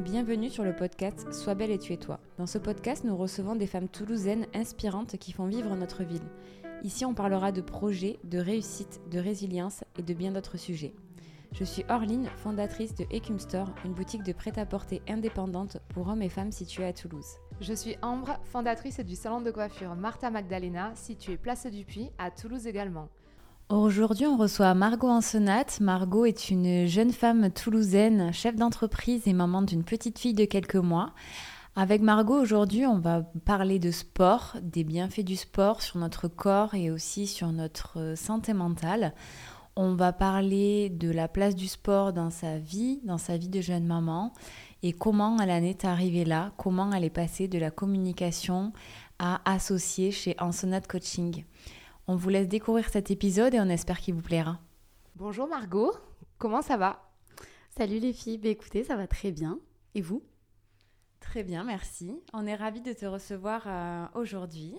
bienvenue sur le podcast Sois belle et tu es toi. Dans ce podcast, nous recevons des femmes toulousaines inspirantes qui font vivre notre ville. Ici, on parlera de projets, de réussite, de résilience et de bien d'autres sujets. Je suis Orline, fondatrice de Ecum Store, une boutique de prêt-à-porter indépendante pour hommes et femmes située à Toulouse. Je suis Ambre, fondatrice du salon de coiffure Martha Magdalena, situé Place du Puy, à Toulouse également. Aujourd'hui, on reçoit Margot Ansenat. Margot est une jeune femme toulousaine, chef d'entreprise et maman d'une petite fille de quelques mois. Avec Margot, aujourd'hui, on va parler de sport, des bienfaits du sport sur notre corps et aussi sur notre santé mentale. On va parler de la place du sport dans sa vie, dans sa vie de jeune maman et comment elle en est arrivée là, comment elle est passée de la communication à associer chez Ansonat Coaching. On vous laisse découvrir cet épisode et on espère qu'il vous plaira. Bonjour Margot, comment ça va? Salut les filles, bah, écoutez, ça va très bien. Et vous? Très bien, merci. On est ravis de te recevoir euh, aujourd'hui.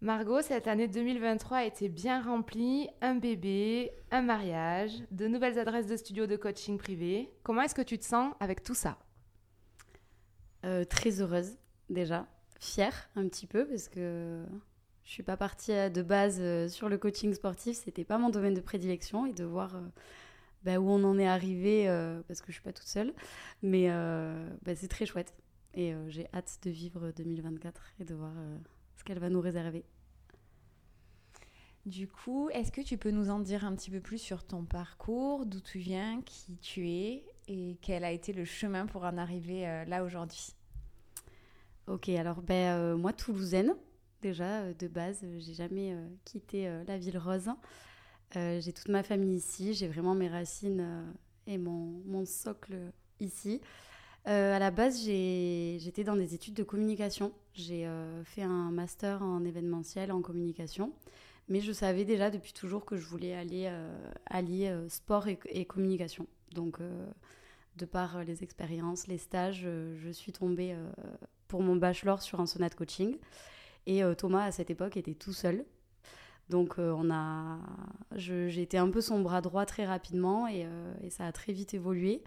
Margot, cette année 2023 a été bien remplie. Un bébé, un mariage, de nouvelles adresses de studio de coaching privé. Comment est-ce que tu te sens avec tout ça? Euh, Très heureuse déjà. Fière un petit peu parce que je suis pas partie euh, de base euh, sur le coaching sportif, c'était pas mon domaine de prédilection et de voir euh, bah, où on en est arrivé parce que je suis pas toute seule, mais bah, c'est très chouette. Et j'ai hâte de vivre 2024 et de voir ce qu'elle va nous réserver. Du coup, est-ce que tu peux nous en dire un petit peu plus sur ton parcours, d'où tu viens, qui tu es et quel a été le chemin pour en arriver là aujourd'hui? Ok, alors ben, moi toulousaine, déjà euh, de base. Euh, j'ai jamais euh, quitté la ville rose. j'ai toute ma famille ici. J'ai vraiment mes racines et mon, socle ici. à la base, j'étais dans des études de communication. J'ai fait un master en événementiel, en communication. Mais je savais déjà depuis toujours que je voulais aller allier sport et, communication. Donc, de par les expériences, les stages, je suis tombée pour mon bachelor sur un sonate coaching. Et euh, Thomas, à cette époque, était tout seul. Donc, euh, on a... j'ai été un peu son bras droit très rapidement et, euh, ça a très vite évolué.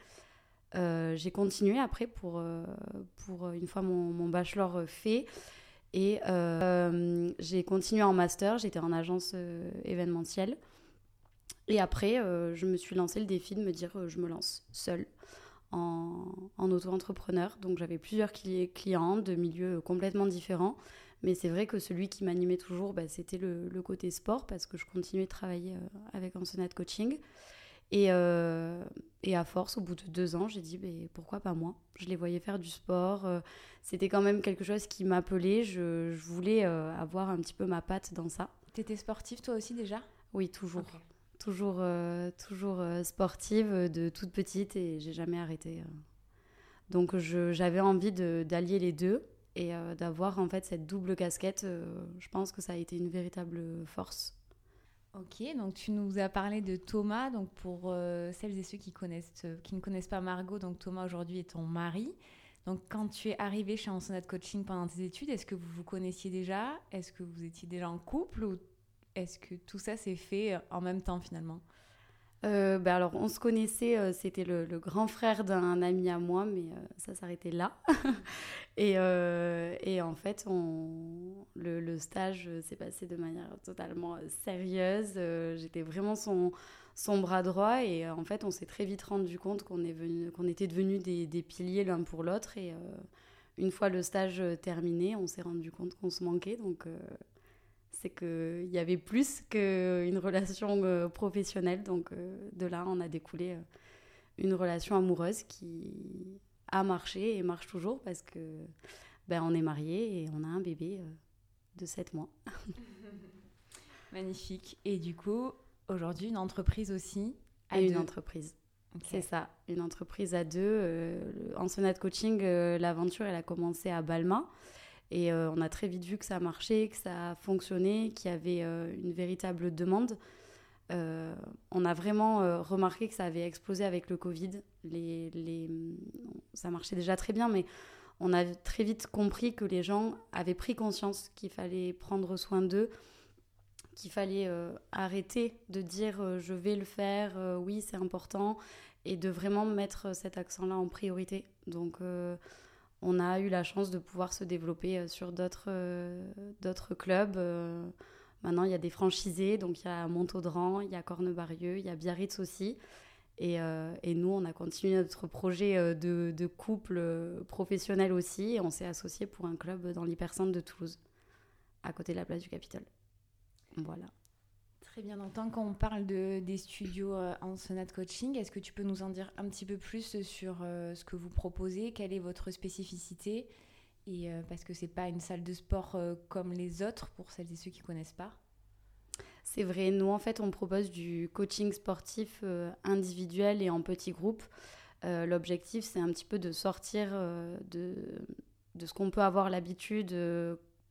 j'ai continué après pour, pour une fois mon, mon bachelor fait. Et j'ai continué en master, j'étais en agence événementielle. Et après, je me suis lancé le défi de me dire je me lance seule en auto-entrepreneur. Donc j'avais plusieurs clients de milieux complètement différents. Mais c'est vrai que celui qui m'animait toujours, bah, c'était le, côté sport, parce que je continuais de travailler euh, avec Ansonat Coaching. Et, euh, et, à force, au bout de deux ans, j'ai dit bah, pourquoi pas moi? Je les voyais faire du sport. Euh, c'était quand même quelque chose qui m'appelait. Je, voulais avoir un petit peu ma patte dans ça. T'étais sportive toi aussi déjà? Oui, toujours. Toujours, toujours sportive de toute petite et j'ai jamais arrêté. Donc j'avais envie d'allier les deux et euh, d'avoir en fait cette double casquette, euh, je pense que ça a été une véritable force. Ok, donc tu nous as parlé de Thomas. Donc pour euh, celles et ceux qui, connaissent, qui ne connaissent pas Margot, donc Thomas aujourd'hui est ton mari. Donc quand tu es arrivé chez Ansonat Coaching pendant tes études, est-ce que vous vous connaissiez déjà? Est-ce que vous étiez déjà en couple? Ou est-ce que tout ça s'est fait en même temps finalement? Bah alors, on se connaissait, euh, c'était le, grand frère d'un ami à moi, mais euh, ça s'arrêtait là. et, et, en fait, on, le, stage s'est passé de manière totalement sérieuse. J'étais vraiment son, son bras droit et en fait, on s'est très vite rendu compte qu'on qu'on était devenus des, des piliers l'un pour l'autre. Et une fois le stage terminé, on s'est rendu compte qu'on se manquait. Donc, c'est qu'il y avait plus qu'une relation euh, professionnelle. Donc euh, de là, on a découlé euh, une relation amoureuse qui a marché et marche toujours parce que ben, on est mariés et on a un bébé de 7 mois. Magnifique. Et du coup, aujourd'hui, une entreprise aussi Et une entreprise. C'est ça, une entreprise à deux. en Sonate Coaching, l'aventure, elle a commencé à Balma. Et euh, on a très vite vu que ça marchait, que ça a fonctionné, qu'il y avait euh, une véritable demande. Euh, on a vraiment remarqué que ça avait explosé avec le Covid. Les, les... Ça marchait déjà très bien, mais on a très vite compris que les gens avaient pris conscience qu'il fallait prendre soin d'eux, qu'il fallait arrêter de dire je vais le faire, oui c'est important, et de vraiment mettre cet accent-là en priorité. Donc, on a eu la chance de pouvoir se développer sur d'autres d'autres clubs. maintenant, il y a des franchisés, donc il y a Montaudran, il y a Cornebarieux, il y a Biarritz aussi. Et, nous, on a continué notre projet de, couple professionnel aussi, on s'est associé pour un club dans l'hypercentre de Toulouse, à côté de la place du Capitole. Voilà. Très bien. Donc, tant qu'on parle de, des studios euh, en sonate coaching, est-ce que tu peux nous en dire un petit peu plus sur euh, ce que vous proposez? Quelle est votre spécificité? Et, euh, Parce que c'est pas une salle de sport comme les autres, pour celles et ceux qui connaissent pas. C'est vrai. Nous, en fait, on propose du coaching sportif individuel et en petits groupes. L'objectif, c'est un petit peu de sortir de, de ce qu'on peut avoir l'habitude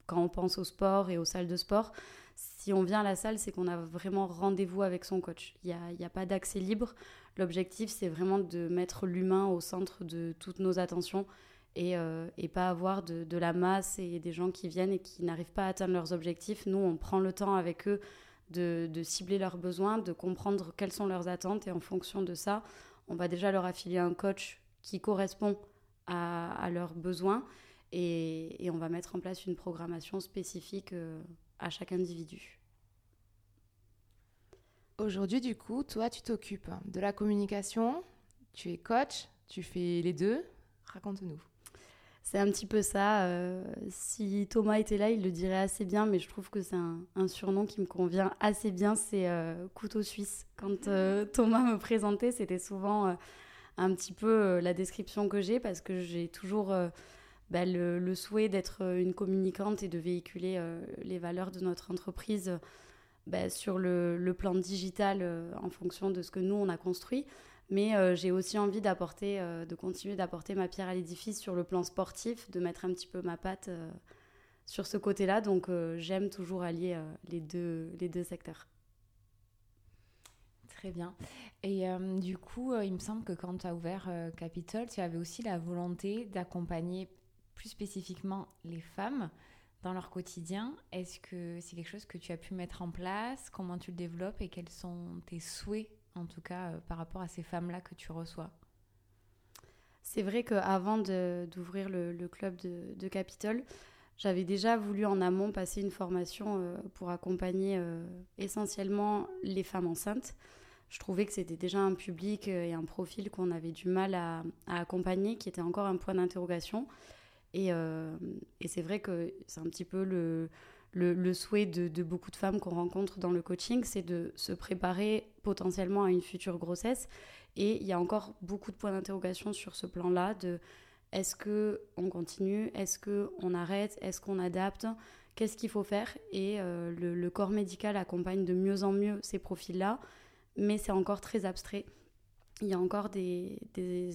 quand on pense au sport et aux salles de sport si on vient à la salle, c'est qu'on a vraiment rendez-vous avec son coach. Il n'y a, pas d'accès libre. L'objectif, c'est vraiment de mettre l'humain au centre de toutes nos attentions et, euh, pas avoir de, la masse et des gens qui viennent et qui n'arrivent pas à atteindre leurs objectifs. Nous, on prend le temps avec eux de, cibler leurs besoins, de comprendre quelles sont leurs attentes et en fonction de ça, on va déjà leur affilier un coach qui correspond à, leurs besoins et, et, on va mettre en place une programmation spécifique. Euh, à chaque individu. Aujourd'hui, du coup, toi, tu t'occupes de la communication, tu es coach, tu fais les deux. Raconte-nous. C'est un petit peu ça. Euh, si Thomas était là, il le dirait assez bien, mais je trouve que c'est un, surnom qui me convient assez bien. C'est euh, couteau suisse. Quand euh, Thomas me présentait, c'était souvent un petit peu la description que j'ai parce que j'ai toujours bah, le, souhait d'être euh, une communicante et de véhiculer euh, les valeurs de notre entreprise bah, sur le, plan digital euh, en fonction de ce que nous, on a construit. Mais j'ai aussi envie d'apporter, de continuer d'apporter ma pierre à l'édifice sur le plan sportif, de mettre un petit peu ma patte sur ce côté-là. Donc j'aime toujours allier les, deux, les deux secteurs. Très bien. Et du coup, il me semble que quand tu as ouvert Capitol, tu avais aussi la volonté d'accompagner plus spécifiquement les femmes dans leur quotidien. Est-ce que c'est quelque chose que tu as pu mettre en place? Comment tu le développes et quels sont tes souhaits, en tout cas, euh, par rapport à ces femmes-là que tu reçois? C'est vrai qu'avant d'ouvrir le, club de, de Capitole, j'avais déjà voulu en amont passer une formation euh, pour accompagner euh, essentiellement les femmes enceintes. Je trouvais que c'était déjà un public et un profil qu'on avait du mal à, accompagner, qui était encore un point d'interrogation. Euh, et, c'est vrai que c'est un petit peu le, le, souhait de, beaucoup de femmes qu'on rencontre dans le coaching, c'est de se préparer potentiellement à une future grossesse. Et il y a encore beaucoup de points d'interrogation sur ce plan-là de est-ce que on continue, est-ce que on arrête, est-ce qu'on adapte, qu'est-ce qu'il faut faire Et euh, le, le, corps médical accompagne de mieux en mieux ces profils-là, mais c'est encore très abstrait il y a encore des,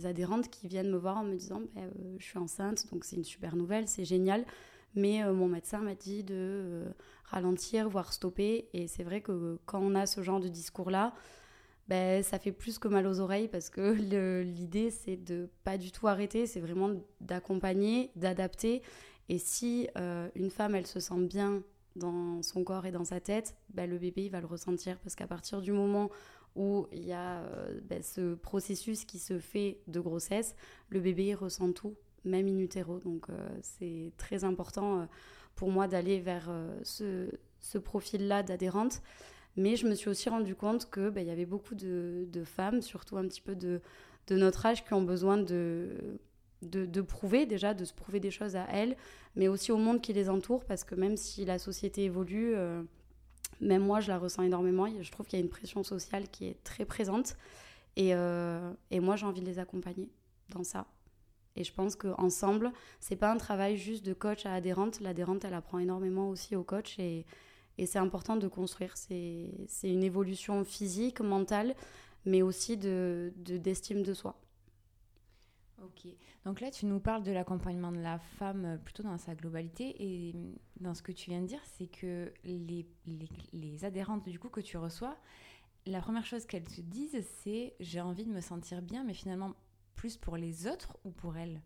adhérentes qui viennent me voir en me disant bah, euh, je suis enceinte, donc c'est une super nouvelle, c'est génial, mais euh, mon médecin m'a dit de euh, ralentir, voire stopper. Et c'est vrai que quand on a ce genre de discours-là, ben, ça fait plus que mal aux oreilles parce que l'idée, c'est de pas du tout arrêter, c'est vraiment d'accompagner, d'adapter. Et si une femme, elle se sent bien dans son corps et dans sa tête, ben, le bébé, il va le ressentir parce qu'à partir du moment où il y a euh, ben, ce processus qui se fait de grossesse, le bébé ressent tout, même in utero. Donc euh, c'est très important euh, pour moi d'aller vers ce, profil-là d'adhérente. Mais je me suis aussi rendu compte qu'il ben, y avait beaucoup de, femmes, surtout un petit peu de, notre âge, qui ont besoin de, de, prouver déjà, de se prouver des choses à elles, mais aussi au monde qui les entoure, parce que même si la société évolue, même moi, je la ressens énormément. Je trouve qu'il y a une pression sociale qui est très présente. Et, euh, et moi, j'ai envie de les accompagner dans ça. Et je pense qu'ensemble, c'est pas un travail juste de coach à adhérente. L'adhérente, elle apprend énormément aussi au coach. Et, et c'est important de construire. C'est une évolution physique, mentale, mais aussi d'estime de, d'estime de soi. Ok. Donc là, tu nous parles de l'accompagnement de la femme euh, plutôt dans sa globalité. Et mm, dans ce que tu viens de dire, c'est que les, les, adhérentes du coup que tu reçois, la première chose qu'elles te disent, c'est j'ai envie de me sentir bien, mais finalement plus pour les autres ou pour elles?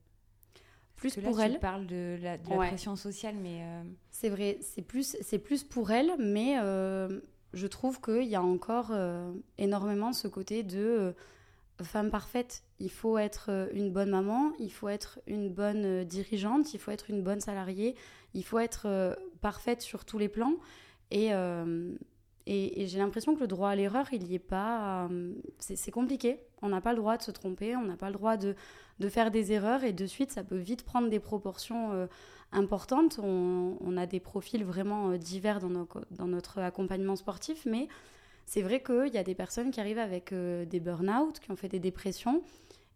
Plus pour elles. Tu parles de la, de la pression sociale, mais euh, c'est vrai, c'est plus c'est plus pour elles, mais euh, je trouve qu'il y a encore énormément ce côté de femme parfaite, il faut être euh, une bonne maman, il faut être une bonne euh, dirigeante, il faut être une bonne salariée, il faut être euh, parfaite sur tous les plans. Et, et, j'ai l'impression que le droit à l'erreur, il n'y est pas. c'est compliqué. On n'a pas le droit de se tromper, on n'a pas le droit de, de, faire des erreurs et de suite, ça peut vite prendre des proportions importantes. On, a des profils vraiment divers dans, dans notre accompagnement sportif, mais c'est vrai qu'il y a des personnes qui arrivent avec euh, des burn-out, qui ont fait des dépressions.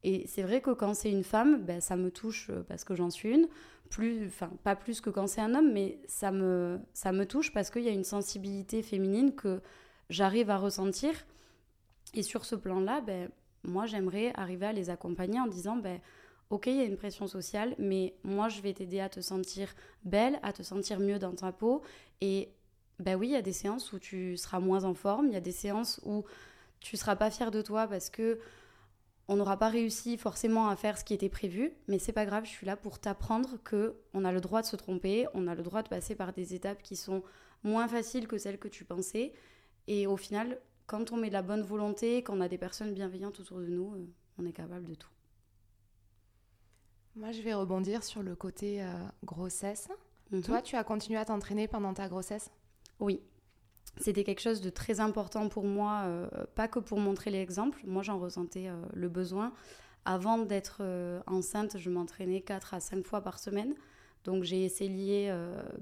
Et c'est vrai que quand c'est une femme, ben, ça me touche euh, parce que j'en suis une. Plus, enfin, pas plus que quand c'est un homme, mais ça me, ça me touche parce qu'il y a une sensibilité féminine que j'arrive à ressentir. Et sur ce plan-là, ben, moi, j'aimerais arriver à les accompagner en disant, ben, ok, il y a une pression sociale, mais moi, je vais t'aider à te sentir belle, à te sentir mieux dans ta peau. Et ben oui, il y a des séances où tu seras moins en forme, il y a des séances où tu seras pas fier de toi parce que on n'aura pas réussi forcément à faire ce qui était prévu, mais c'est pas grave, je suis là pour t'apprendre que on a le droit de se tromper, on a le droit de passer par des étapes qui sont moins faciles que celles que tu pensais et au final, quand on met de la bonne volonté, quand on a des personnes bienveillantes autour de nous, euh, on est capable de tout. Moi, je vais rebondir sur le côté euh, grossesse. Mhm. Toi, tu as continué à t'entraîner pendant ta grossesse? Oui, c'était quelque chose de très important pour moi, euh, pas que pour montrer l'exemple, moi j'en ressentais euh, le besoin. Avant d'être euh, enceinte, je m'entraînais 4 à 5 fois par semaine. Donc j'ai essayé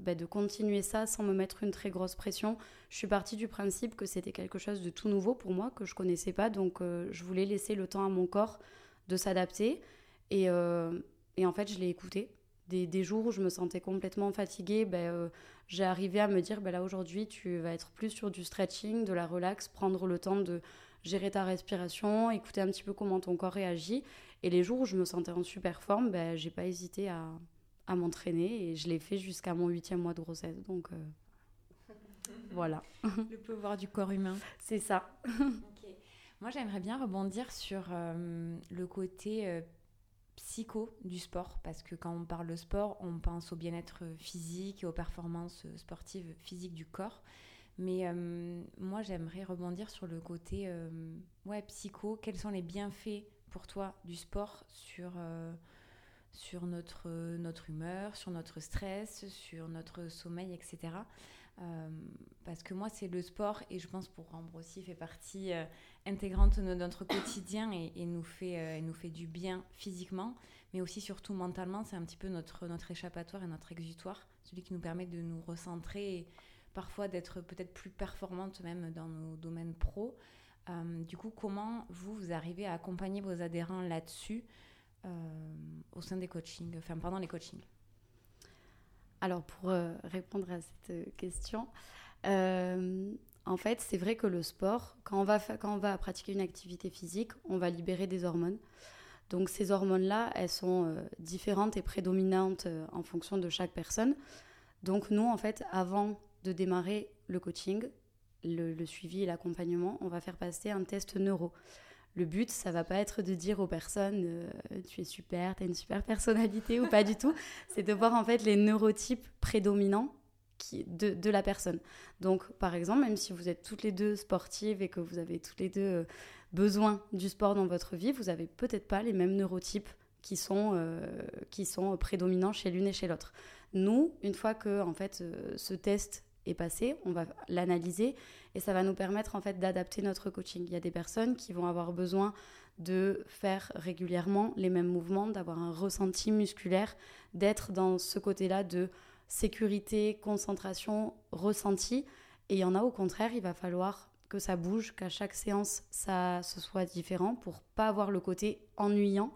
bah, de continuer ça sans me mettre une très grosse pression. Je suis partie du principe que c'était quelque chose de tout nouveau pour moi, que je connaissais pas. Donc je voulais laisser le temps à mon corps de s'adapter. Et, en fait, je l'ai écouté des, jours où je me sentais complètement fatiguée, ben, euh, j'ai arrivé à me dire ben là aujourd'hui tu vas être plus sur du stretching, de la relax, prendre le temps de gérer ta respiration, écouter un petit peu comment ton corps réagit. Et les jours où je me sentais en super forme, ben, j'ai pas hésité à, m'entraîner et je l'ai fait jusqu'à mon huitième mois de grossesse. Donc euh, voilà. Le pouvoir du corps humain. C'est ça. Moi j'aimerais bien rebondir sur euh, le côté psycho du sport, parce que quand on parle de sport, on pense au bien-être physique et aux performances sportives physiques du corps. Mais euh, moi, j'aimerais rebondir sur le côté euh, psycho. Quels sont les bienfaits pour toi du sport sur, euh, notre, notre humeur, sur notre stress, sur notre sommeil, etc. Euh, parce que moi, c'est le sport et je pense pour Ambre aussi fait partie euh, intégrante de notre quotidien et, nous fait, euh, nous fait du bien physiquement, mais aussi surtout mentalement. C'est un petit peu notre, notre échappatoire et notre exutoire, celui qui nous permet de nous recentrer et parfois d'être peut-être plus performante même dans nos domaines pro. du coup, comment vous, vous arrivez à accompagner vos adhérents là-dessus au sein des coachings, enfin pendant les coachings? Alors pour euh, répondre à cette euh, question, euh, en fait c'est vrai que le sport, quand on, va quand on va pratiquer une activité physique, on va libérer des hormones. Donc ces hormones-là, elles sont différentes et prédominantes en fonction de chaque personne. Donc nous, en fait, avant de démarrer le coaching, le suivi et l'accompagnement, on va faire passer un test neuro le but, ça va pas être de dire aux personnes euh, tu es super, tu as une super personnalité ou pas du tout. C'est de voir en fait les neurotypes prédominants qui, de, la personne. Donc, par exemple, même si vous êtes toutes les deux sportives et que vous avez toutes les deux euh, besoin du sport dans votre vie, vous avez peut-être pas les mêmes neurotypes qui sont, euh, qui sont prédominants chez l'une et chez l'autre. Nous, une fois que en fait, ce test passé, on va l'analyser et ça va nous permettre en fait d'adapter notre coaching. Il y a des personnes qui vont avoir besoin de faire régulièrement les mêmes mouvements, d'avoir un ressenti musculaire, d'être dans ce côté-là de sécurité, concentration, ressenti. Et il y en a au contraire, il va falloir que ça bouge, qu'à chaque séance, ça ce soit différent pour pas avoir le côté ennuyant.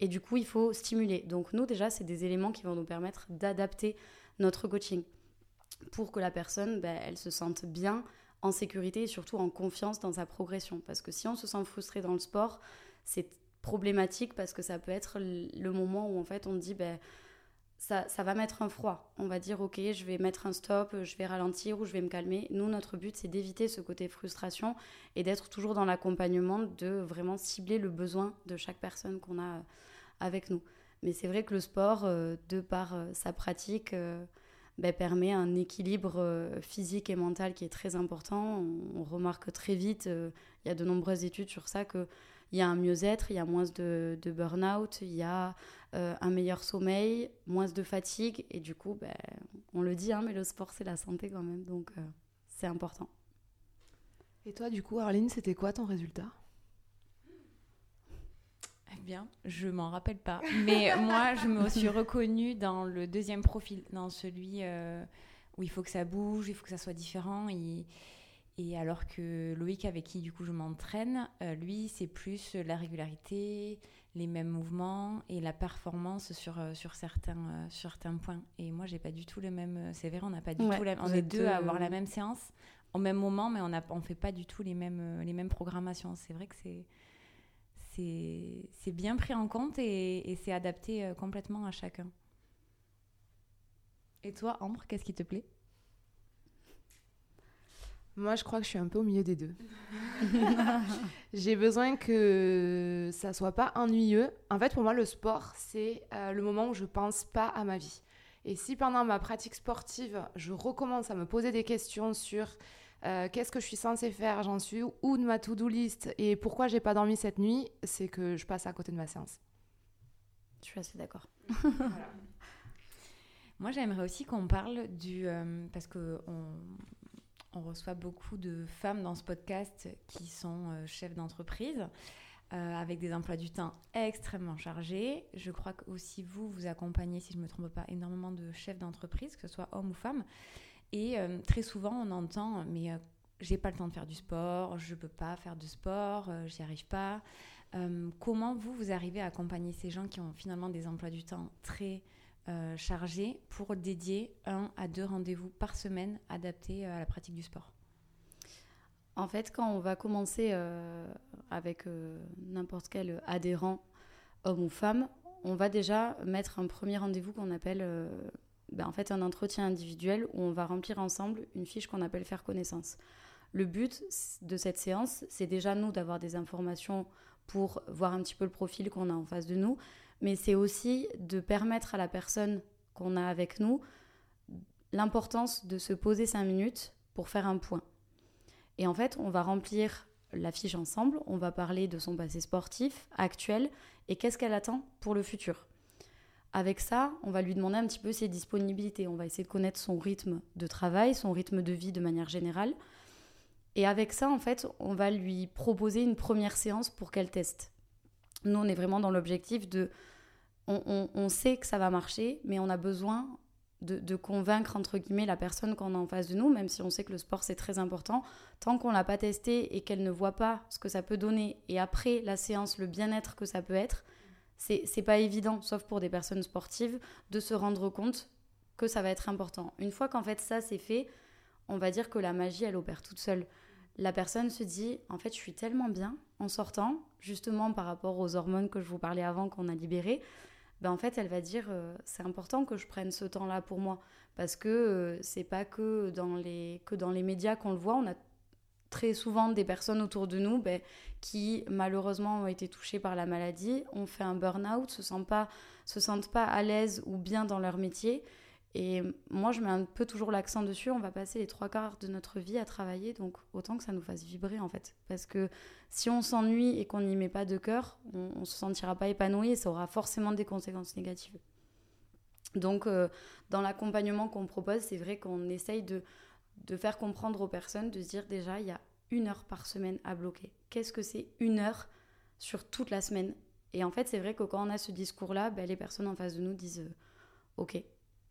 Et du coup, il faut stimuler. Donc nous, déjà, c'est des éléments qui vont nous permettre d'adapter notre coaching pour que la personne, ben, elle se sente bien, en sécurité et surtout en confiance dans sa progression. Parce que si on se sent frustré dans le sport, c'est problématique parce que ça peut être le moment où en fait on dit ben ça, ça, va mettre un froid. On va dire ok je vais mettre un stop, je vais ralentir ou je vais me calmer. Nous notre but c'est d'éviter ce côté frustration et d'être toujours dans l'accompagnement de vraiment cibler le besoin de chaque personne qu'on a avec nous. Mais c'est vrai que le sport, euh, de par euh, sa pratique, ben, permet un équilibre euh, physique et mental qui est très important. On, remarque très vite, euh, il y a de nombreuses études sur ça, qu'il il y a un mieux-être, il y a moins de, burn-out, il y a euh, un meilleur sommeil, moins de fatigue. Et du coup, ben, on le dit, hein, mais le sport, c'est la santé quand même. Donc, c'est important. Et toi, du coup, Arline, c'était quoi ton résultat? Bien, je m'en rappelle pas. Mais moi, je me suis reconnue dans le deuxième profil, dans celui euh, où il faut que ça bouge, il faut que ça soit différent. Et, et alors que Loïc, avec qui du coup je m'entraîne, euh, lui, c'est plus la régularité, les mêmes mouvements et la performance sur, euh, sur, certains, euh, sur certains points. Et moi, j'ai pas du tout le même. C'est vrai, on n'a pas du Ouais, tout la, On est deux à avoir la même séance au même moment, mais on ne on fait pas du tout les mêmes, les mêmes programmations. C'est vrai que c'est. C'est bien pris en compte et, c'est adapté euh, complètement à chacun. Et toi, Ambre, qu'est-ce qui te plaît? Moi, je crois que je suis un peu au milieu des deux. J'ai besoin que ça soit pas ennuyeux. En fait, pour moi, le sport, c'est euh, le moment où je pense pas à ma vie. Et si pendant ma pratique sportive, je recommence à me poser des questions sur euh, qu'est-ce que je suis censée faire, j'en suis où de ma to-do list? Et pourquoi j'ai pas dormi cette nuit, c'est que je passe à côté de ma séance. Je suis assez d'accord. Moi, j'aimerais aussi qu'on parle du... euh, parce que on, on reçoit beaucoup de femmes dans ce podcast qui sont euh, chefs d'entreprise, euh, avec des emplois du temps extrêmement chargés. Je crois que aussi vous, vous accompagnez, si je ne me trompe pas, énormément de chefs d'entreprise, que ce soit hommes ou femmes. Et euh, très souvent, on entend, mais euh, j'ai pas le temps de faire du sport, je peux pas faire de sport, euh, j'y arrive pas. Euh, comment vous, vous arrivez à accompagner ces gens qui ont finalement des emplois du temps très euh, chargés pour dédier un à deux rendez-vous par semaine adaptés euh, à la pratique du sport? En fait, quand on va commencer euh, avec euh, n'importe quel adhérent, homme ou femme, on va déjà mettre un premier rendez-vous qu'on appelle euh, ben, en fait un entretien individuel où on va remplir ensemble une fiche qu'on appelle faire connaissance. Le but de cette séance, c'est déjà nous d'avoir des informations pour voir un petit peu le profil qu'on a en face de nous, mais c'est aussi de permettre à la personne qu'on a avec nous l'importance de se poser cinq minutes pour faire un point. Et en fait, on va remplir la fiche ensemble, on va parler de son passé sportif actuel et qu'est-ce qu'elle attend pour le futur. Avec ça, on va lui demander un petit peu ses disponibilités, on va essayer de connaître son rythme de travail, son rythme de vie de manière générale. Et avec ça, en fait, on va lui proposer une première séance pour qu'elle teste. Nous, on est vraiment dans l'objectif de... On, sait que ça va marcher, mais on a besoin de, de convaincre, entre guillemets, la personne qu'on a en face de nous, même si on sait que le sport, c'est très important. Tant qu'on l'a pas testé et qu'elle ne voit pas ce que ça peut donner, et après la séance, le bien-être que ça peut être, c'est pas évident, sauf pour des personnes sportives, de se rendre compte que ça va être important. Une fois qu'en fait ça c'est fait, on va dire que la magie elle opère toute seule. La personne se dit en fait je suis tellement bien en sortant, justement par rapport aux hormones que je vous parlais avant qu'on a libérées, ben en fait elle va dire euh, c'est important que je prenne ce temps-là pour moi parce que euh, c'est pas que dans les que dans les médias qu'on le voit, on a très souvent des personnes autour de nous ben, qui malheureusement ont été touchées par la maladie, ont fait un burn-out, se sentent pas, se sentent pas à l'aise ou bien dans leur métier. Et moi, je mets un peu toujours l'accent dessus. On va passer les trois quarts de notre vie à travailler, donc autant que ça nous fasse vibrer en fait. Parce que si on s'ennuie et qu'on n'y met pas de cœur, on, on se sentira pas épanoui et ça aura forcément des conséquences négatives. Donc, euh, dans l'accompagnement qu'on propose, c'est vrai qu'on essaye de, de faire comprendre aux personnes, de se dire déjà, il y a une heure par semaine à bloquer. Qu'est-ce que c'est une heure sur toute la semaine? Et en fait, c'est vrai que quand on a ce discours-là, ben, les personnes en face de nous disent euh, Ok,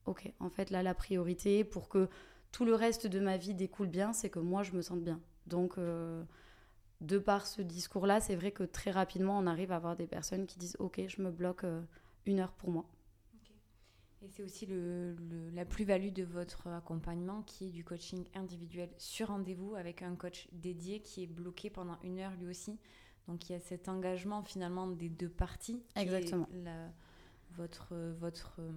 ok, en fait, là, la priorité pour que tout le reste de ma vie découle bien, c'est que moi, je me sente bien. Donc, euh, de par ce discours-là, c'est vrai que très rapidement, on arrive à avoir des personnes qui disent Ok, je me bloque euh, une heure pour moi. Et c'est aussi le, le- la plus-value de votre accompagnement qui est du coaching individuel sur rendez-vous avec un coach dédié qui est bloqué pendant une heure lui aussi. Donc il y a cet engagement finalement des deux parties. Exactement. la- votre votre euh,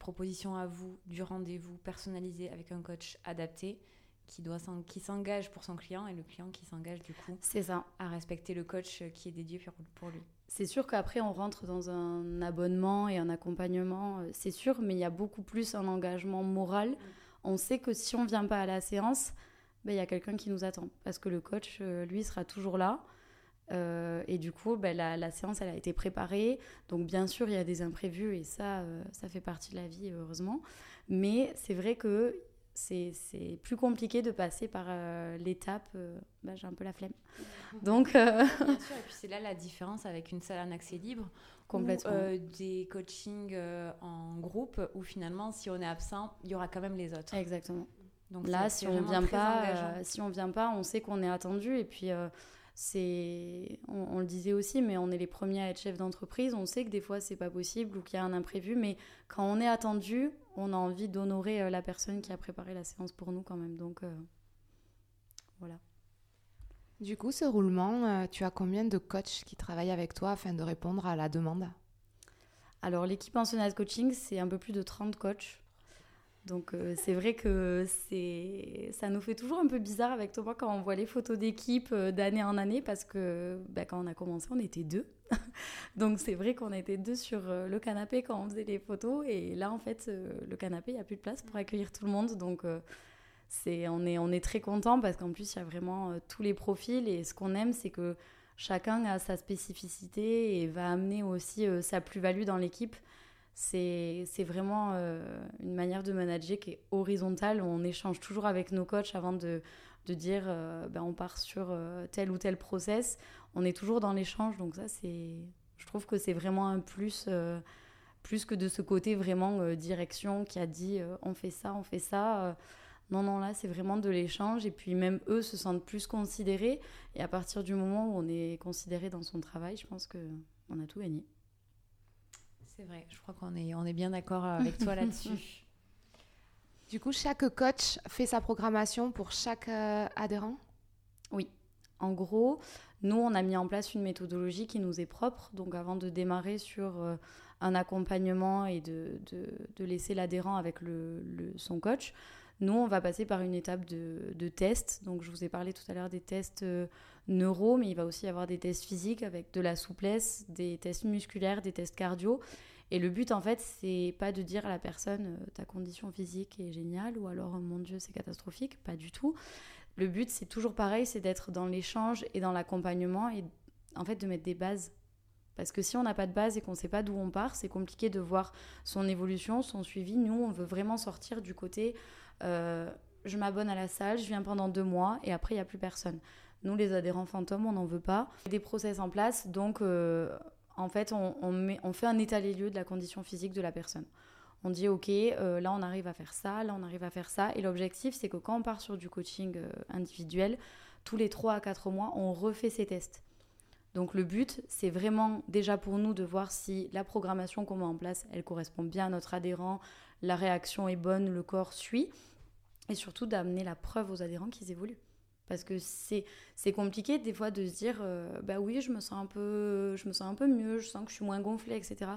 proposition à vous du rendez-vous personnalisé avec un coach adapté qui doit qui s'engage pour son client et le client qui s'engage du coup ça. à respecter le coach qui est dédié pour, pour lui. C'est sûr qu'après, on rentre dans un abonnement et un accompagnement, euh, c'est sûr, mais il y a beaucoup plus un engagement moral. On sait que si on vient pas à la séance, ben, il y a quelqu'un qui nous attend. Parce que le coach, euh, lui, sera toujours là. et du coup, ben, la, séance, elle a été préparée. Donc, bien sûr, il y a des imprévus et ça, ça fait partie de la vie, heureusement. Mais c'est vrai que c'est plus compliqué de passer par euh, l'étape. Euh, bah, j'ai un peu la flemme. Donc. Euh, Bien sûr, et puis c'est là la différence avec une salle en accès libre. Complètement. Ou, des coachings en groupe où finalement, si on est absent, il y aura quand même les autres. Exactement. Donc là, si on vient pas, si on vient pas, on sait qu'on est attendu et puis c'est, on, le disait aussi, mais on est les premiers à être chef d'entreprise. On sait que des fois c'est pas possible ou qu'il y a un imprévu, mais quand on est attendu, on a envie d'honorer euh, la personne qui a préparé la séance pour nous quand même. Donc euh, voilà. Du coup, ce roulement, euh, tu as combien de coachs qui travaillent avec toi afin de répondre à la demande? Alors l'équipe Pensionnat Coaching, c'est un peu plus de 30 coachs. Donc euh, c'est vrai que c'est ça nous fait toujours un peu bizarre avec Thomas quand on voit les photos d'équipe euh, d'année en année parce que bah, quand on a commencé on était deux. Donc c'est vrai qu'on était deux sur euh, le canapé quand on faisait les photos et là en fait le canapé il n'y a plus de place pour accueillir tout le monde donc c'est on est on est très content parce qu'en plus il y a vraiment tous les profils et ce qu'on aime c'est que chacun a sa spécificité et va amener aussi sa plus-value dans l'équipe c'est vraiment euh, une manière de manager qui est horizontale. On échange toujours avec nos coachs avant de, de dire euh, ben on part sur euh, tel ou tel process. On est toujours dans l'échange, donc ça, c'est, je trouve que c'est vraiment un plus, plus que de ce côté vraiment direction qui a dit on fait ça, on fait ça. non, non, là, c'est vraiment de l'échange. Et puis même eux se sentent plus considérés. Et à partir du moment où on est considéré dans son travail, je pense qu'on a tout gagné. C'est vrai, je crois qu'on est, on est bien d'accord avec toi là-dessus. Du coup, chaque coach fait sa programmation pour chaque euh, adhérent? Oui. En gros, nous, on a mis en place une méthodologie qui nous est propre. Donc, avant de démarrer sur euh, un accompagnement et de, de, laisser l'adhérent avec le, son coach, nous, on va passer par une étape de, de test. Donc, je vous ai parlé tout à l'heure des tests euh, neuro, mais il va aussi y avoir des tests physiques avec de la souplesse, des tests musculaires, des tests cardio. Et le but, en fait, c'est pas de dire à la personne euh, ta condition physique est géniale ou alors mon Dieu, c'est catastrophique. Pas du tout. Le but, c'est toujours pareil, c'est d'être dans l'échange et dans l'accompagnement et en fait de mettre des bases. Parce que si on n'a pas de base et qu'on ne sait pas d'où on part, c'est compliqué de voir son évolution, son suivi. Nous, on veut vraiment sortir du côté je m'abonne à la salle, je viens pendant deux mois et après, il n'y a plus personne. Nous, les adhérents fantômes, on n'en veut pas. Des process en place, donc euh, en fait, on, fait un état des lieux de la condition physique de la personne. On dit, OK, euh, là, on arrive à faire ça, là, on arrive à faire ça. Et l'objectif, c'est que quand on part sur du coaching euh, individuel, tous les 3 à 4 mois, on refait ces tests. Donc le but, c'est vraiment déjà pour nous de voir si la programmation qu'on met en place, elle correspond bien à notre adhérent, la réaction est bonne, le corps suit, et surtout d'amener la preuve aux adhérents qu'ils évoluent. Parce que c'est, compliqué des fois de se dire, euh, bah oui, je me, sens un peu, je me sens un peu mieux, je sens que je suis moins gonflée, etc.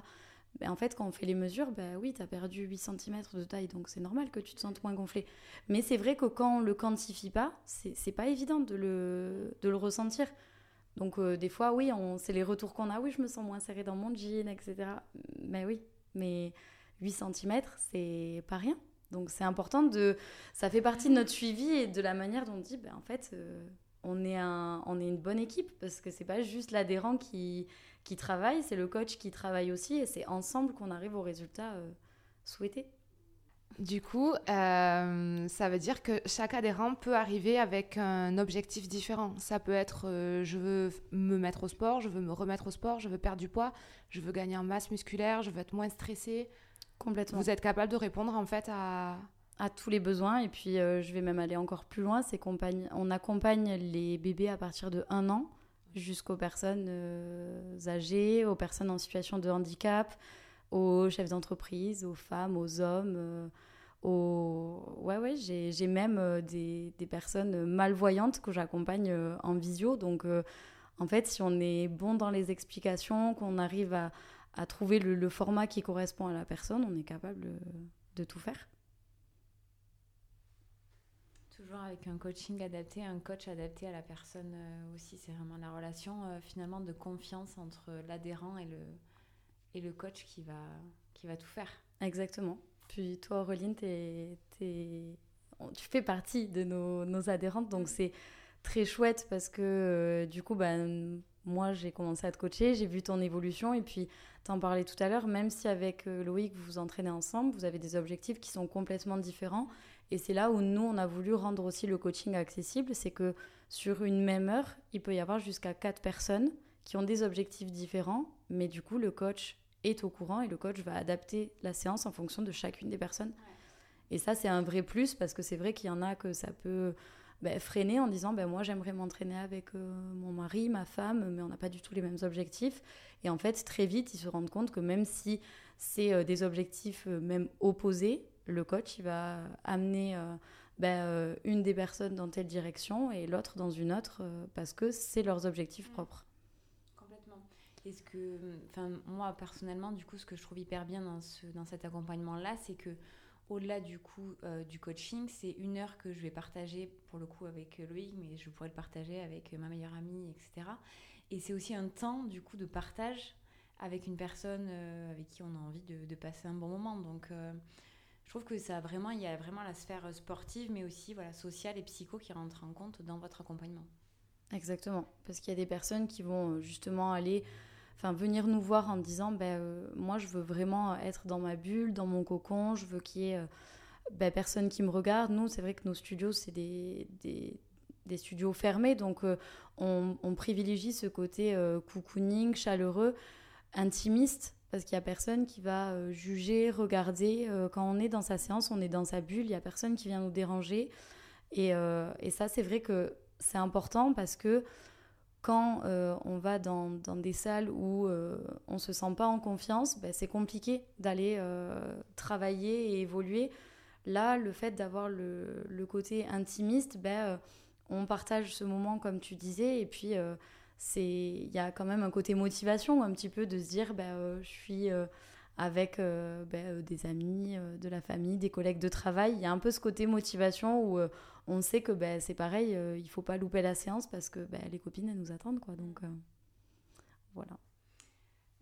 Mais en fait, quand on fait les mesures, bah oui, tu as perdu 8 cm de taille, donc c'est normal que tu te sentes moins gonflée. Mais c'est vrai que quand on le quantifie pas, c'est pas évident de le, de le ressentir. Donc euh, des fois, oui, c'est les retours qu'on a, oui, je me sens moins serrée dans mon jean, etc. Mais oui, mais 8 cm, c'est pas rien. Donc c'est important de... Ça fait partie de notre suivi et de la manière dont on dit, ben, en fait, euh, on, est un, on est une bonne équipe parce que c'est pas juste l'adhérent qui, travaille, c'est le coach qui travaille aussi et c'est ensemble qu'on arrive au résultat euh, souhaité. Du coup, euh, ça veut dire que chaque adhérent peut arriver avec un objectif différent. Ça peut être je veux me mettre au sport, je veux me remettre au sport, je veux perdre du poids, je veux gagner en masse musculaire, je veux être moins stressé, Complètement. Vous êtes capable de répondre en fait à... à tous les besoins. Et puis, euh, je vais même aller encore plus loin. C'est on accompagne les bébés à partir de 1 an jusqu'aux personnes euh, âgées, aux personnes en situation de handicap, aux chefs d'entreprise, aux femmes, aux hommes. Euh, aux... Ouais, ouais, j'ai même des, des, personnes malvoyantes que j'accompagne en visio. Donc, en fait, si on est bon dans les explications, qu'on arrive à, à trouver le, format qui correspond à la personne, on est capable de tout faire. Toujours avec un coaching adapté, un coach adapté à la personne euh, aussi. C'est vraiment la relation euh, finalement de confiance entre l'adhérent et le, et le coach qui va, qui va tout faire. Exactement. Puis toi, Aureline, tu fais partie de nos, nos adhérentes, donc c'est très chouette parce que euh, du coup, bah, moi j'ai commencé à te coacher, j'ai vu ton évolution et puis t'en parlais tout à l'heure, même si avec euh, Loïc vous vous entraînez ensemble, vous avez des objectifs qui sont complètement différents. Et c'est là où nous, on a voulu rendre aussi le coaching accessible, c'est que sur une même heure, il peut y avoir jusqu'à quatre personnes qui ont des objectifs différents, mais du coup, le coach est au courant et le coach va adapter la séance en fonction de chacune des personnes. Et ça, c'est un vrai plus parce que c'est vrai qu'il y en a que ça peut ben, freiner en disant ben, moi j'aimerais m'entraîner avec euh, mon mari, ma femme, mais on n'a pas du tout les mêmes objectifs. Et en fait, très vite, ils se rendent compte que même si c'est euh, des objectifs euh, même opposés, le coach il va amener ben, une des personnes dans telle direction et l'autre dans une autre parce que c'est leurs objectifs propres. Complètement. Est-ce que, enfin, moi personnellement, du coup, ce que je trouve hyper bien dans, ce, dans cet accompagnement-là, c'est que au-delà du coup euh, du coaching, c'est une heure que je vais partager pour le coup avec Loïc, mais je pourrais le partager avec ma meilleure amie, etc. Et c'est aussi un temps du coup de partage avec une personne euh, avec qui on a envie de, passer un bon moment. Donc euh, je trouve que ça vraiment, il y a vraiment la sphère sportive, mais aussi voilà sociale et psycho qui rentre en compte dans votre accompagnement. Exactement, parce qu'il y a des personnes qui vont justement aller enfin venir nous voir en disant ben euh, moi je veux vraiment être dans ma bulle, dans mon cocon, je veux qu'il y ait euh, ben, personne qui me regarde. Nous, c'est vrai que nos studios, c'est des, des, studios fermés, donc euh, on, on, privilégie ce côté cocooning, chaleureux, intimiste, parce qu'il n'y a personne qui va juger, regarder. quand on est dans sa séance, on est dans sa bulle, il n'y a personne qui vient nous déranger. Et, et ça, c'est vrai que c'est important parce que quand euh, on va dans, des salles où euh, on se sent pas en confiance, ben, c'est compliqué d'aller euh, travailler et évoluer. Là, le fait d'avoir le, côté intimiste, ben, on partage ce moment comme tu disais, et puis il y a quand même un côté motivation, un petit peu de se dire, ben, je suis avec des amis, de la famille, des collègues de travail. Il y a un peu ce côté motivation où on sait que ben, c'est pareil, il euh, il faut pas louper la séance parce que ben, les copines, elles nous attendent. Quoi, donc euh, voilà.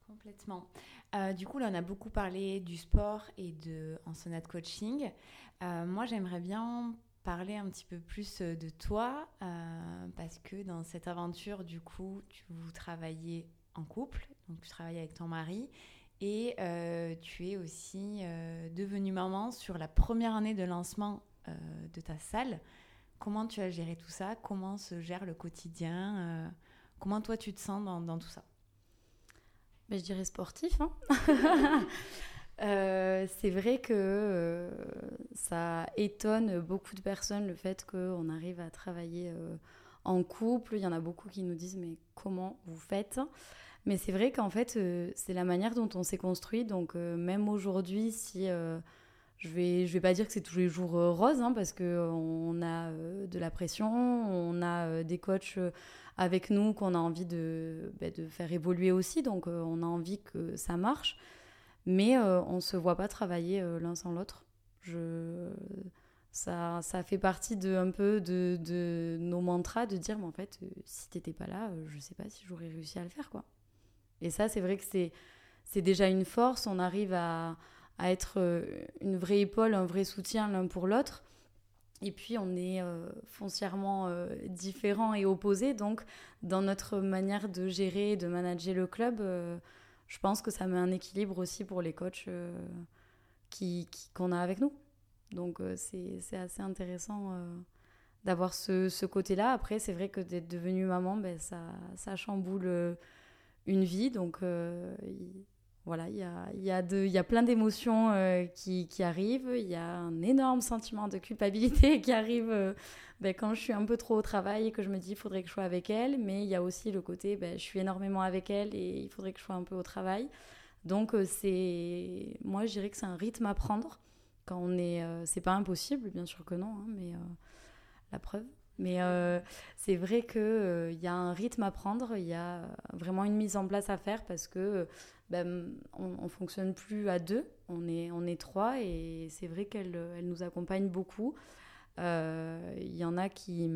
Complètement. Euh, du coup, là, on a beaucoup parlé du sport et de en sonate coaching. moi, j'aimerais bien parler un petit peu plus de toi parce que dans cette aventure, du coup, tu, vous travaillez en couple, donc tu travailles avec ton mari et tu es aussi devenue maman sur la première année de lancement euh, de ta salle. Comment tu as géré tout ça? Comment se gère le quotidien? Euh, Comment toi tu te sens dans, tout ça? Ben, Je dirais sportif. Hein. Euh, c'est vrai que ça étonne beaucoup de personnes le fait qu'on arrive à travailler en couple. Il y en a beaucoup qui nous disent mais comment vous faites? Mais c'est vrai qu'en fait c'est la manière dont on s'est construit. Donc même aujourd'hui si je vais, je vais pas dire que c'est tous les jours euh, rose, hein, parce qu'on a euh, de la pression, on a euh, des coachs avec nous qu'on a envie de, bah, de, faire évoluer aussi, donc on a envie que ça marche, mais on ne se voit pas travailler l'un sans l'autre. Je... Ça, ça, fait partie de, un peu de, de nos mantras de dire, mais en fait, si tu n'étais pas là, je ne sais pas si j'aurais réussi à le faire. quoi. Et ça, c'est vrai que c'est déjà une force, on arrive à à être euh, une vraie épaule, un vrai soutien l'un pour l'autre. Et puis on est euh, foncièrement euh, différents et opposés, donc dans notre manière de gérer, de manager le club, je pense que ça met un équilibre aussi pour les coachs qui, qu'on a avec nous. Donc c'est, c'est assez intéressant d'avoir ce, ce côté-là. Après, c'est vrai que d'être devenue maman, ben, ça, ça chamboule une vie, donc voilà, il y a, y, a y a plein d'émotions euh, qui, qui, arrivent. Il y a un énorme sentiment de culpabilité qui arrive euh, ben, quand je suis un peu trop au travail et que je me dis il faudrait que je sois avec elle. Mais il y a aussi le côté ben, je suis énormément avec elle et il faudrait que je sois un peu au travail. Donc, euh, c'est moi, je dirais que c'est un rythme à prendre. Quand on est. c'est pas impossible, bien sûr que non, hein, mais la preuve. Mais c'est vrai qu'il y a un rythme à prendre, il y a vraiment une mise en place à faire parce que ben, on, ne fonctionne plus à deux, on est, on est trois et c'est vrai qu'elle elle nous accompagne beaucoup. Euh, il y en a qui,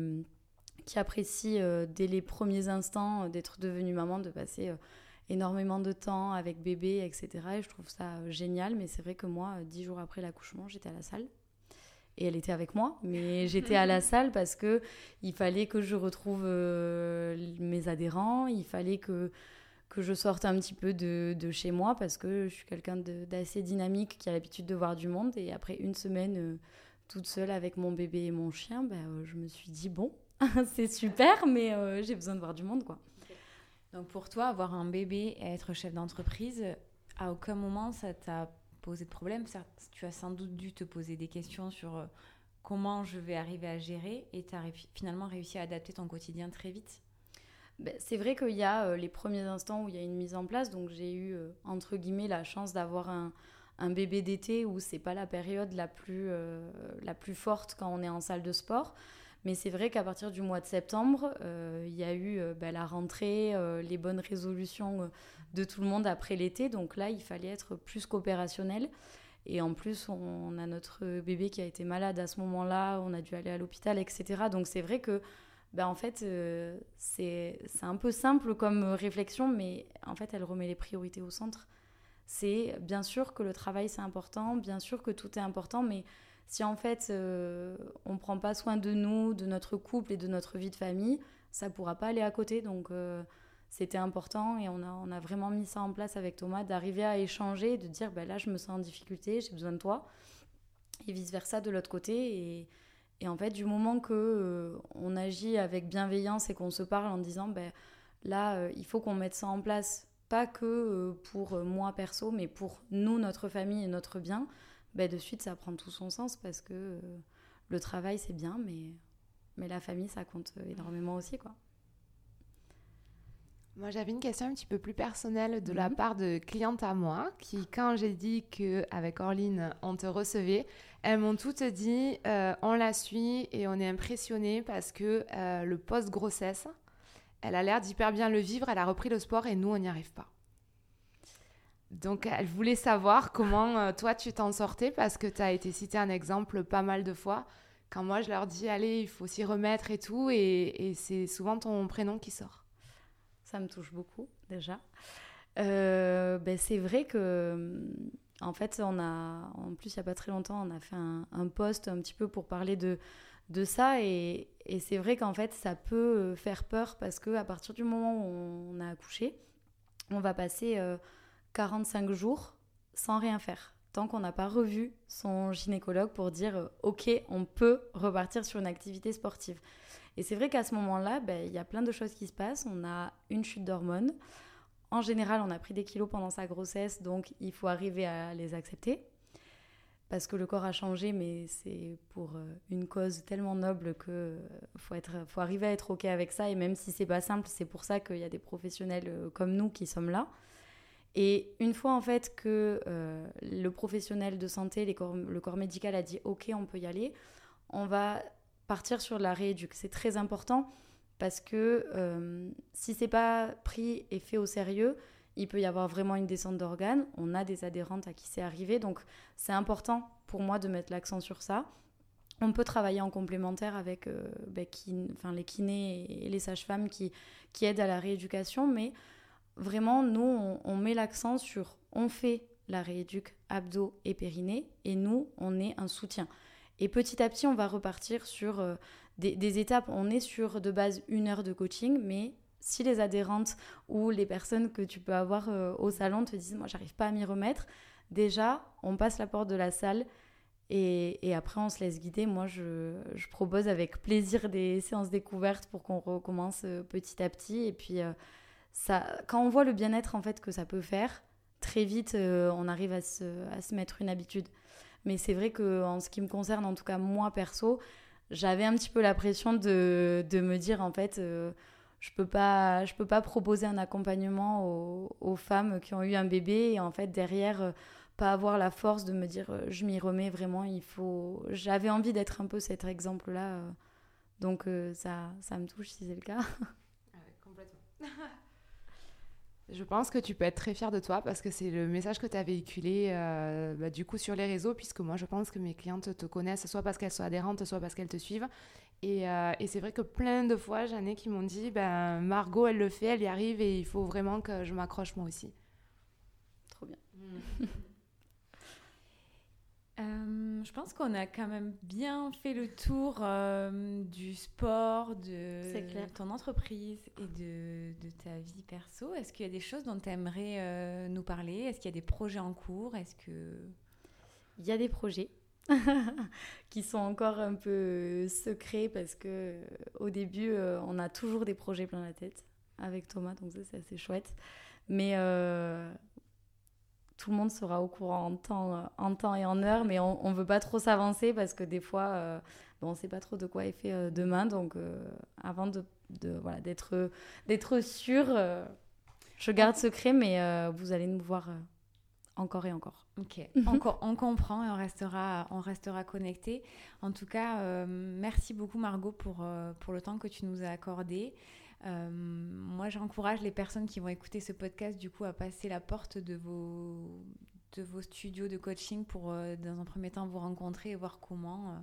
qui apprécient euh, dès les premiers instants euh, d'être devenue maman, de passer énormément de temps avec bébé, etc. Et je trouve ça génial, mais c'est vrai que moi, dix jours après l'accouchement, j'étais à la salle. Et elle était avec moi, mais j'étais à la salle parce que il fallait que je retrouve euh, mes adhérents, il fallait que, que je sorte un petit peu de, de chez moi parce que je suis quelqu'un d'assez dynamique qui a l'habitude de voir du monde. Et après une semaine euh, toute seule avec mon bébé et mon chien, ben, euh, je me suis dit, bon, c'est super, mais j'ai besoin de voir du monde. quoi. Donc pour toi, avoir un bébé et être chef d'entreprise, à aucun moment ça t'a poser de problème. Tu as sans doute dû te poser des questions sur euh, comment je vais arriver à gérer et tu as finalement réussi à adapter ton quotidien très vite. Ben, c'est vrai qu'il y a euh, les premiers instants où il y a une mise en place, donc j'ai eu euh, entre guillemets la chance d'avoir un, bébé d'été où c'est pas la période la plus, la plus forte quand on est en salle de sport. Mais c'est vrai qu'à partir du mois de septembre, il y a eu ben, la rentrée, les bonnes résolutions de tout le monde après l'été. Donc là, il fallait être plus qu'opérationnel. Et en plus, on a notre bébé qui a été malade à ce moment-là, on a dû aller à l'hôpital, etc. Donc c'est vrai que, ben en fait, euh, c'est un peu simple comme réflexion, mais en fait, elle remet les priorités au centre. C'est bien sûr que le travail, c'est important, bien sûr que tout est important, mais si en fait, euh, on ne prend pas soin de nous, de notre couple et de notre vie de famille, ça ne pourra pas aller à côté. Donc... Euh, c'était important et on a, on a vraiment mis ça en place avec Thomas, d'arriver à échanger, de dire ben là je me sens en difficulté, j'ai besoin de toi, et vice-versa de l'autre côté. Et, et, en fait, du moment que euh, on agit avec bienveillance et qu'on se parle en disant ben là euh, il faut qu'on mette ça en place, pas que euh, pour moi perso, mais pour nous, notre famille et notre bien, ben de suite ça prend tout son sens parce que le travail c'est bien, mais, mais la famille ça compte énormément aussi quoi. Moi, j'avais une question un petit peu plus personnelle de la Mhm. part de clientes à moi qui, quand j'ai dit qu'avec Orline, on te recevait, elles m'ont toutes dit euh, on la suit et on est impressionné parce que euh, le post-grossesse, elle a l'air d'hyper bien le vivre, elle a repris le sport et nous, on n'y arrive pas. Donc, elle voulait savoir comment euh, toi, tu t'en sortais parce que tu as été cité un exemple pas mal de fois. Quand moi, je leur dis allez, il faut s'y remettre et tout, et, et c'est souvent ton prénom qui sort. Ça me touche beaucoup déjà. Euh, ben c'est vrai que, en fait, on a, en plus, il n'y a pas très longtemps, on a fait un, un post un petit peu pour parler de, de ça. Et, et c'est vrai qu'en fait, ça peut faire peur parce qu'à partir du moment où on a accouché, on va passer euh, 45 jours sans rien faire. Tant qu'on n'a pas revu son gynécologue pour dire euh, OK, on peut repartir sur une activité sportive. Et c'est vrai qu'à ce moment-là, ben, il y a plein de choses qui se passent. On a une chute d'hormones. En général, on a pris des kilos pendant sa grossesse, donc il faut arriver à les accepter. Parce que le corps a changé, mais c'est pour euh, une cause tellement noble que faut, être, faut arriver à être OK avec ça. Et même si c'est pas simple, c'est pour ça qu'il y a des professionnels euh, comme nous qui sommes là. Et une fois en fait que euh, le professionnel de santé, le corps médical a dit OK, on peut y aller, on va partir sur la rééduque. C'est très important parce que euh, si c'est pas pris et fait au sérieux, il peut y avoir vraiment une descente d'organes. On a des adhérentes à qui c'est arrivé, donc c'est important pour moi de mettre l'accent sur ça. On peut travailler en complémentaire avec euh, ben, les kinés et les sages-femmes qui, aident à la rééducation, mais vraiment, nous, on, on met l'accent sur on fait la rééduque abdos et périnée, et nous, on est un soutien. Et petit à petit, on va repartir sur euh, des, étapes. On est sur de base une heure de coaching, mais si les adhérentes ou les personnes que tu peux avoir euh, au salon te disent, moi, j'arrive pas à m'y remettre, déjà, on passe la porte de la salle et, après, on se laisse guider. Moi, je, propose avec plaisir des séances découvertes pour qu'on recommence euh, petit à petit. Et puis, ça, quand on voit le bien-être en fait que ça peut faire, très vite, on arrive à se mettre une habitude. Mais c'est vrai qu'en ce qui me concerne, en tout cas moi perso, j'avais un petit peu la pression de, de me dire en fait, euh, je peux pas, je peux pas proposer un accompagnement aux, aux, femmes qui ont eu un bébé et en fait derrière euh, pas avoir la force de me dire euh, je m'y remets vraiment. Il faut, j'avais envie d'être un peu cet exemple là, euh, donc ça, ça me touche si c'est le cas. Ouais, complètement. Je pense que tu peux être très fière de toi parce que c'est le message que tu as véhiculé euh, bah, du coup sur les réseaux, puisque moi je pense que mes clientes te connaissent soit parce qu'elles sont adhérentes, soit parce qu'elles te suivent. Et, euh, et c'est vrai que plein de fois, j'en ai qui m'ont dit ben, Margot, elle le fait, elle y arrive et il faut vraiment que je m'accroche moi aussi. Trop bien. euh, je pense qu'on a quand même bien fait le tour euh, du sport, de ton entreprise et de, de ta vie perso. Est-ce qu'il y a des choses dont tu aimerais euh, nous parler? Est-ce qu'il y a des projets en cours? Est-ce que... Il y a des projets qui sont encore un peu secrets parce que au début, on a toujours des projets plein la tête avec Thomas, donc ça c'est assez chouette. Mais tout le monde sera au courant en temps, euh, en temps et en heure, mais on ne veut pas trop s'avancer parce que des fois, euh, bon, on ne sait pas trop de quoi est fait euh, demain. Donc, avant de, de voilà, d'être, d'être sûr, je garde secret, mais vous allez nous voir encore et encore. Ok, encore, on comprend et on restera, on restera connecté. En tout cas, merci beaucoup Margot pour, pour le temps que tu nous as accordé. Euh, moi, j'encourage les personnes qui vont écouter ce podcast du coup à passer la porte de vos, de vos studios de coaching pour, euh, dans un premier temps, vous rencontrer et voir comment euh,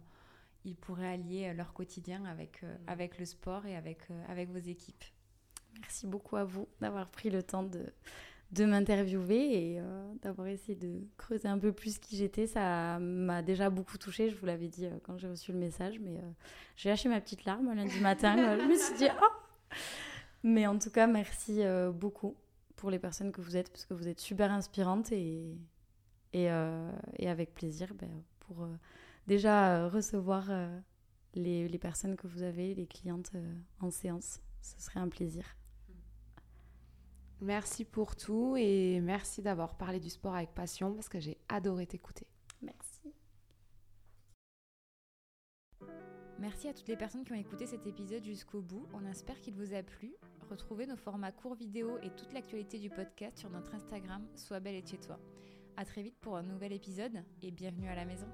ils pourraient allier leur quotidien avec, avec le sport et avec, avec vos équipes. Merci beaucoup à vous d'avoir pris le temps de, de m'interviewer et d'avoir essayé de creuser un peu plus qui j'étais. Ça m'a déjà beaucoup touchée, je vous l'avais dit quand j'ai reçu le message, mais j'ai lâché ma petite larme lundi matin. je me suis dit, oh, mais en tout cas, merci euh, beaucoup pour les personnes que vous êtes, parce que vous êtes super inspirantes et, et, euh, et avec plaisir ben, pour euh, déjà recevoir les, les, personnes que vous avez, les clientes en séance. Ce serait un plaisir. Merci pour tout et merci d'avoir parlé du sport avec passion parce que j'ai adoré t'écouter. Merci. Merci à toutes les personnes qui ont écouté cet épisode jusqu'au bout. On espère qu'il vous a plu. Retrouvez nos formats courts vidéo et toute l'actualité du podcast sur notre Instagram Sois belle et chez toi. À très vite pour un nouvel épisode et bienvenue à la maison.